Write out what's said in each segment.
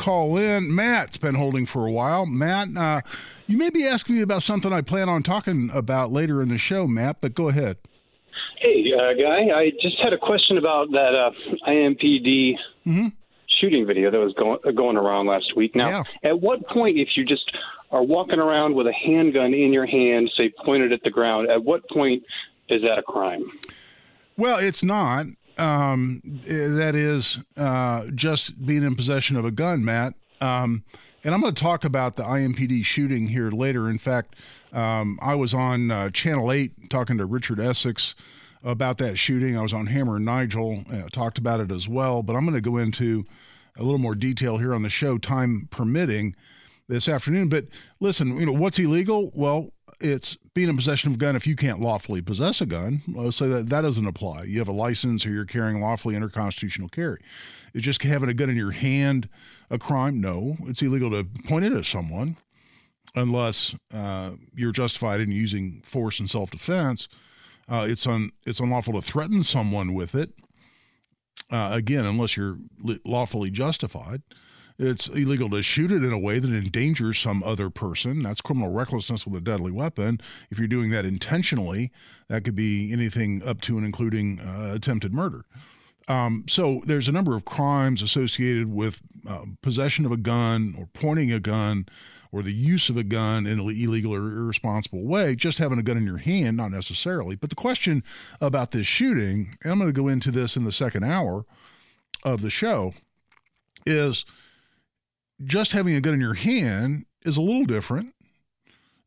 Call in. Matt's been holding for a while. Matt, uh, you may be asking me about something I plan on talking about later in the show, Matt, but go ahead. Hey, uh, Guy, I just had a question about that uh, IMPD mm-hmm. shooting video that was going, uh, going around last week. Now, Yeah. at what point, if you just are walking around with a handgun in your hand, say pointed at the ground, at what point is that a crime? Well, it's not. Um, eh, that is uh, just being in possession of a gun, Matt. Um, and I'm going to talk about the IMPD shooting here later. In fact, um, I was on uh, Channel 8 talking to Richard Essex about that shooting. I was on Hammer and Nigel, uh, talked about it as well. But I'm going to go into a little more detail here on the show, time permitting, this afternoon. But listen, you know, what's illegal? Well, it's being in possession of a gun if you can't lawfully possess a gun. Well, so that, that doesn't apply. You have a license or you're carrying lawfully under constitutional carry. Is just having a gun in your hand a crime? No, it's illegal to point it at someone unless uh, you're justified in using force in self-defense. Uh, it's un, it's unlawful to threaten someone with it. Uh, again, unless you're lawfully justified. It's illegal to shoot it in a way that endangers some other person. That's criminal recklessness with a deadly weapon. If you're doing that intentionally, that could be anything up to and including uh, attempted murder. Um, so there's a number of crimes associated with uh, possession of a gun or pointing a gun or the use of a gun in an illegal or irresponsible way. Just having a gun in your hand, not necessarily. But the question about this shooting, and I'm going to go into this in the second hour of the show, is just having a gun in your hand is a little different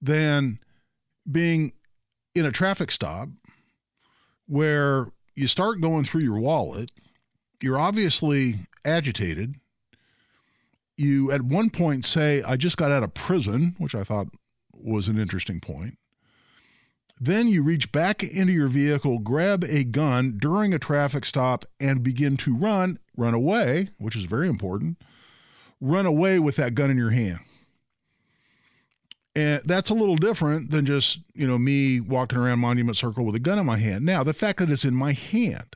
than being in a traffic stop where you start going through your wallet. You're obviously agitated. You at one point say, I just got out of prison, which I thought was an interesting point. Then you reach back into your vehicle, grab a gun during a traffic stop, and begin to run, run away, which is very important run away with that gun in your hand. And that's a little different than just, you know, me walking around Monument Circle with a gun in my hand. Now, the fact that it's in my hand,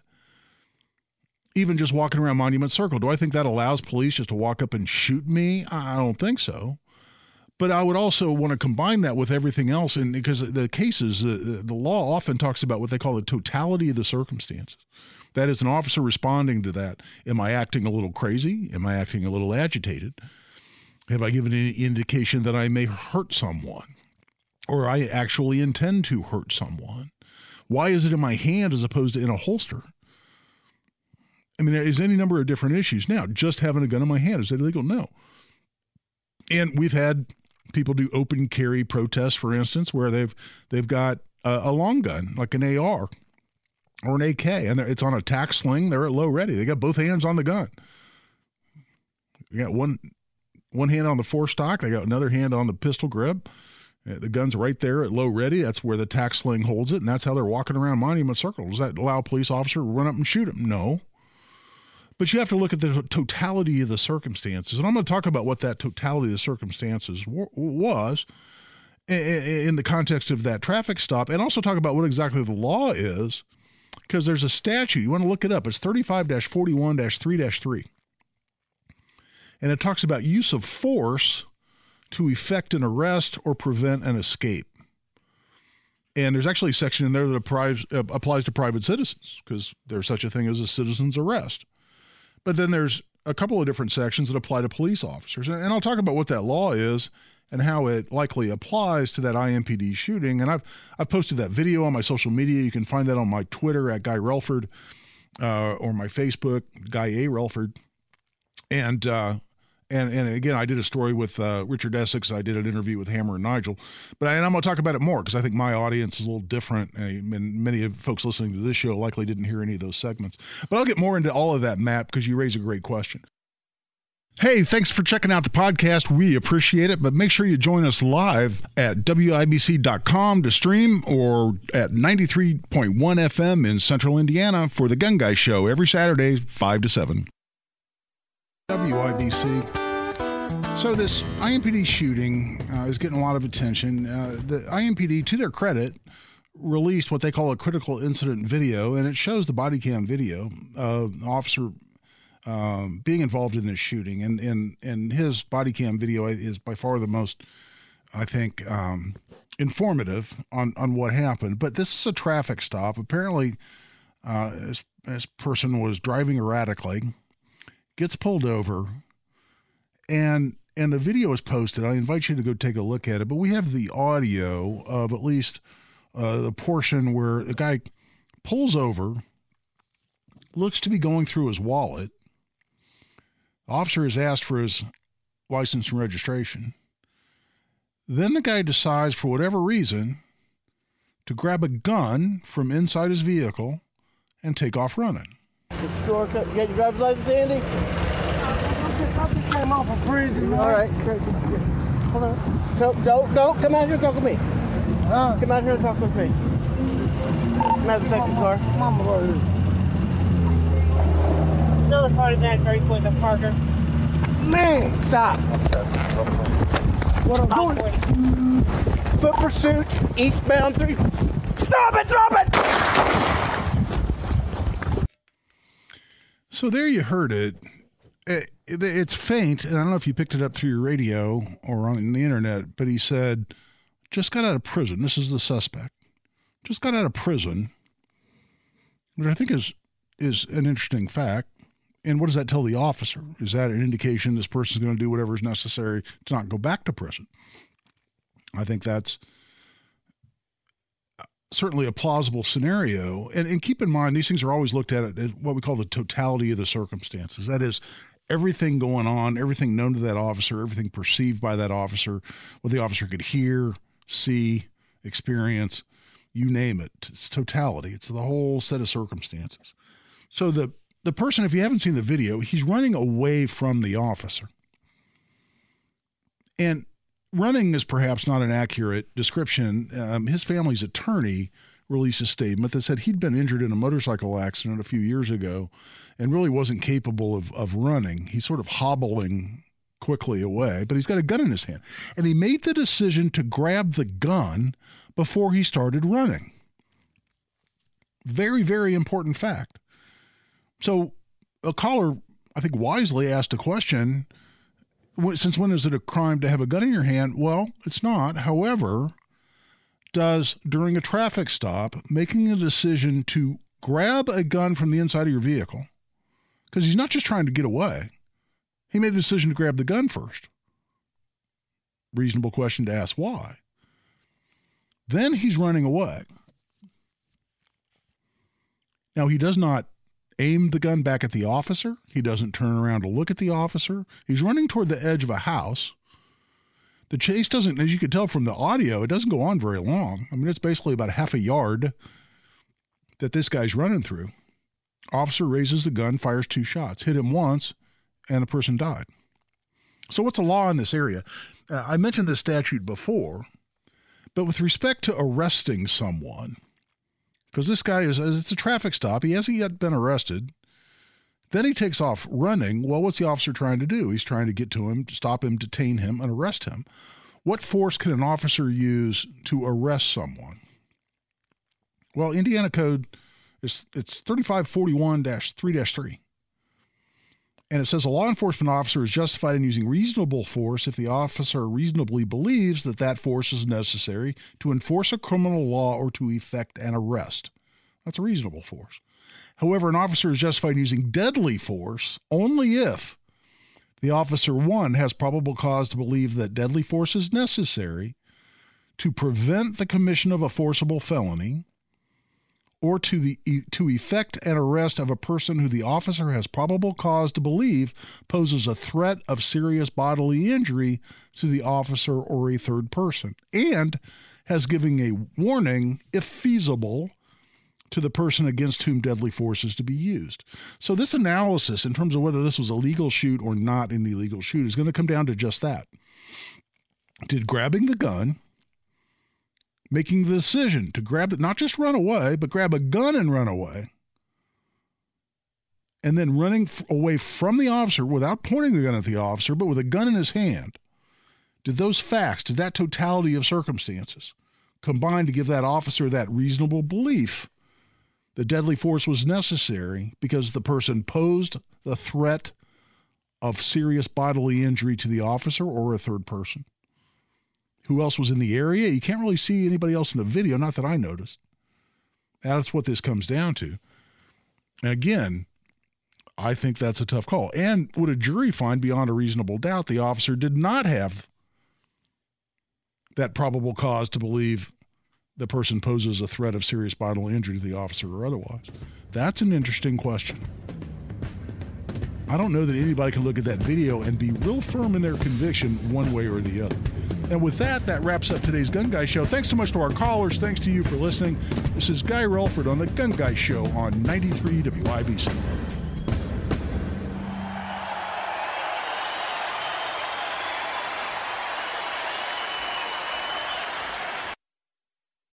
even just walking around Monument Circle, do I think that allows police just to walk up and shoot me? I don't think so. But I would also want to combine that with everything else, and because the cases, the, the law often talks about what they call the totality of the circumstances. That is an officer responding to that. Am I acting a little crazy? Am I acting a little agitated? Have I given any indication that I may hurt someone? Or I actually intend to hurt someone? Why is it in my hand as opposed to in a holster? I mean, there's any number of different issues. Now, just having a gun in my hand, is that illegal? No. And we've had people do open carry protests, for instance, where they've they've got a, a long gun, like an AR, or an AK, and it's on a tack sling. They're at low ready. They got both hands on the gun. You got one one hand on the forestock. They got another hand on the pistol grip. Uh, The gun's right there at low ready. That's where the tack sling holds it, and that's how they're walking around Monument Circle. Does that allow a police officer to run up and shoot him? No. But you have to look at the totality of the circumstances, and I'm going to talk about what that totality of the circumstances w- was in the context of that traffic stop, and also talk about what exactly the law is because there's a statute. You want to look it up. It's 35 41 3 3. And it talks about use of force to effect an arrest or prevent an escape. And there's actually a section in there that applies, uh, applies to private citizens because there's such a thing as a citizen's arrest. But then there's a couple of different sections that apply to police officers. And and I'll talk about what that law is and how it likely applies to that IMPD shooting. And I've I've posted that video on my social media. You can find that on my Twitter at Guy Relford uh, or my Facebook, Guy A. Relford. And uh, and and again, I did a story with uh, Richard Essex. I did an interview with Hammer and Nigel, but I, and I'm going to talk about it more because I think my audience is a little different, and and many of folks listening to this show likely didn't hear any of those segments. But I'll get more into all of that, Matt, because you raise a great question. Hey, thanks for checking out the podcast. We appreciate it, but make sure you join us live at WIBC.com to stream or at 93.1 FM in central Indiana for the Gun Guy Show every Saturday, 5 to 7. WIBC. So, this IMPD shooting uh, is getting a lot of attention. Uh, the IMPD, to their credit, released what they call a critical incident video, and it shows the body cam video of officer um, being involved in this shooting, and and and his body cam video is by far the most, I think, um, informative on on what happened. But this is a traffic stop. Apparently, uh, this, this person was driving erratically, gets pulled over, and and the video is posted. I invite you to go take a look at it. But we have the audio of at least uh, the portion where the guy pulls over, looks to be going through his wallet Officer is asked for his license and registration. Then the guy decides, for whatever reason, to grab a gun from inside his vehicle and take off running. You get your driver's license, Andy? I just, I just came off of prison. All right. Hold on. Don't, don't, don't come out here and talk with me. Uh, Come out here and talk with me. Come out of the second car. Mama right here. Still recording that very close to Parker. Man, stop. What I'm doing? 540. Foot pursuit, eastbound three. Stop it, drop it! So there you heard it. It- It's faint, and I don't know if you picked it up through your radio or on the internet, but he said, just got out of prison. This is the suspect. Just got out of prison, which I think is is an interesting fact. And what does that tell the officer? Is that an indication this person's going to do whatever is necessary to not go back to prison? I think that's uh, certainly a plausible scenario. And, and keep in mind, these things are always looked at as what we call the totality of the circumstances. That is, everything going on, everything known to that officer, everything perceived by that officer, what the officer could hear, see, experience, you name it. It's totality. It's the whole set of circumstances. So the the person, if you haven't seen the video, he's running away from the officer. And running is perhaps not an accurate description. Um, his family's attorney released a statement that said he'd been injured in a motorcycle accident a few years ago and really wasn't capable of, of running. He's sort of hobbling quickly away, but he's got a gun in his hand. And he made the decision to grab the gun before he started running. Very, very important fact. So a caller, I think, wisely asked a question since when is it a crime to have a gun in your hand? Well, it's not. However, does during a traffic stop making a decision to grab a gun from the inside of your vehicle, because he's not just trying to get away, he made the decision to grab the gun first. Reasonable question to ask why. Then he's running away. Now, he does not aim the gun back at the officer. He doesn't turn around to look at the officer. He's running toward the edge of a house. The chase doesn't, as you can tell from the audio, it doesn't go on very long. I mean, it's basically about half a yard that this guy's running through. Officer raises the gun, fires two shots, hit him once, and the person died. So, what's the law in this area? Uh, I mentioned this statute before, but with respect to arresting someone, because this guy is, it's a traffic stop, he hasn't yet been arrested. Then he takes off running. Well, what's the officer trying to do? He's trying to get to him, stop him, detain him, and arrest him. What force can an officer use to arrest someone? Well, Indiana Code is it's 3541-3-3. And it says a law enforcement officer is justified in using reasonable force if the officer reasonably believes that that force is necessary to enforce a criminal law or to effect an arrest. That's a reasonable force. However, an officer is justified in using deadly force only if the officer, one, has probable cause to believe that deadly force is necessary to prevent the commission of a forcible felony or to the to effect an arrest of a person who the officer has probable cause to believe poses a threat of serious bodily injury to the officer or a third person and has given a warning if feasible to the person against whom deadly force is to be used. So, this analysis, in terms of whether this was a legal shoot or not an illegal shoot, is going to come down to just that. Did grabbing the gun, making the decision to grab it, not just run away, but grab a gun and run away, and then running f- away from the officer without pointing the gun at the officer, but with a gun in his hand, did those facts, did that totality of circumstances combine to give that officer that reasonable belief that deadly force was necessary because the person posed the threat of serious bodily injury to the officer or a third person. Who else was in the area? You can't really see anybody else in the video, not that I noticed. That's what this comes down to. And again, I think that's a tough call. And would a jury find beyond a reasonable doubt the officer did not have that probable cause to believe the person poses a threat of serious bodily injury to the officer or otherwise? That's an interesting question. I don't know that anybody can look at that video and be real firm in their conviction one way or the other. And with that, that wraps up today's Gun Guy Show. Thanks so much to our callers. Thanks to you for listening. This is Guy Relford on the Gun Guy Show on 93 WIBC.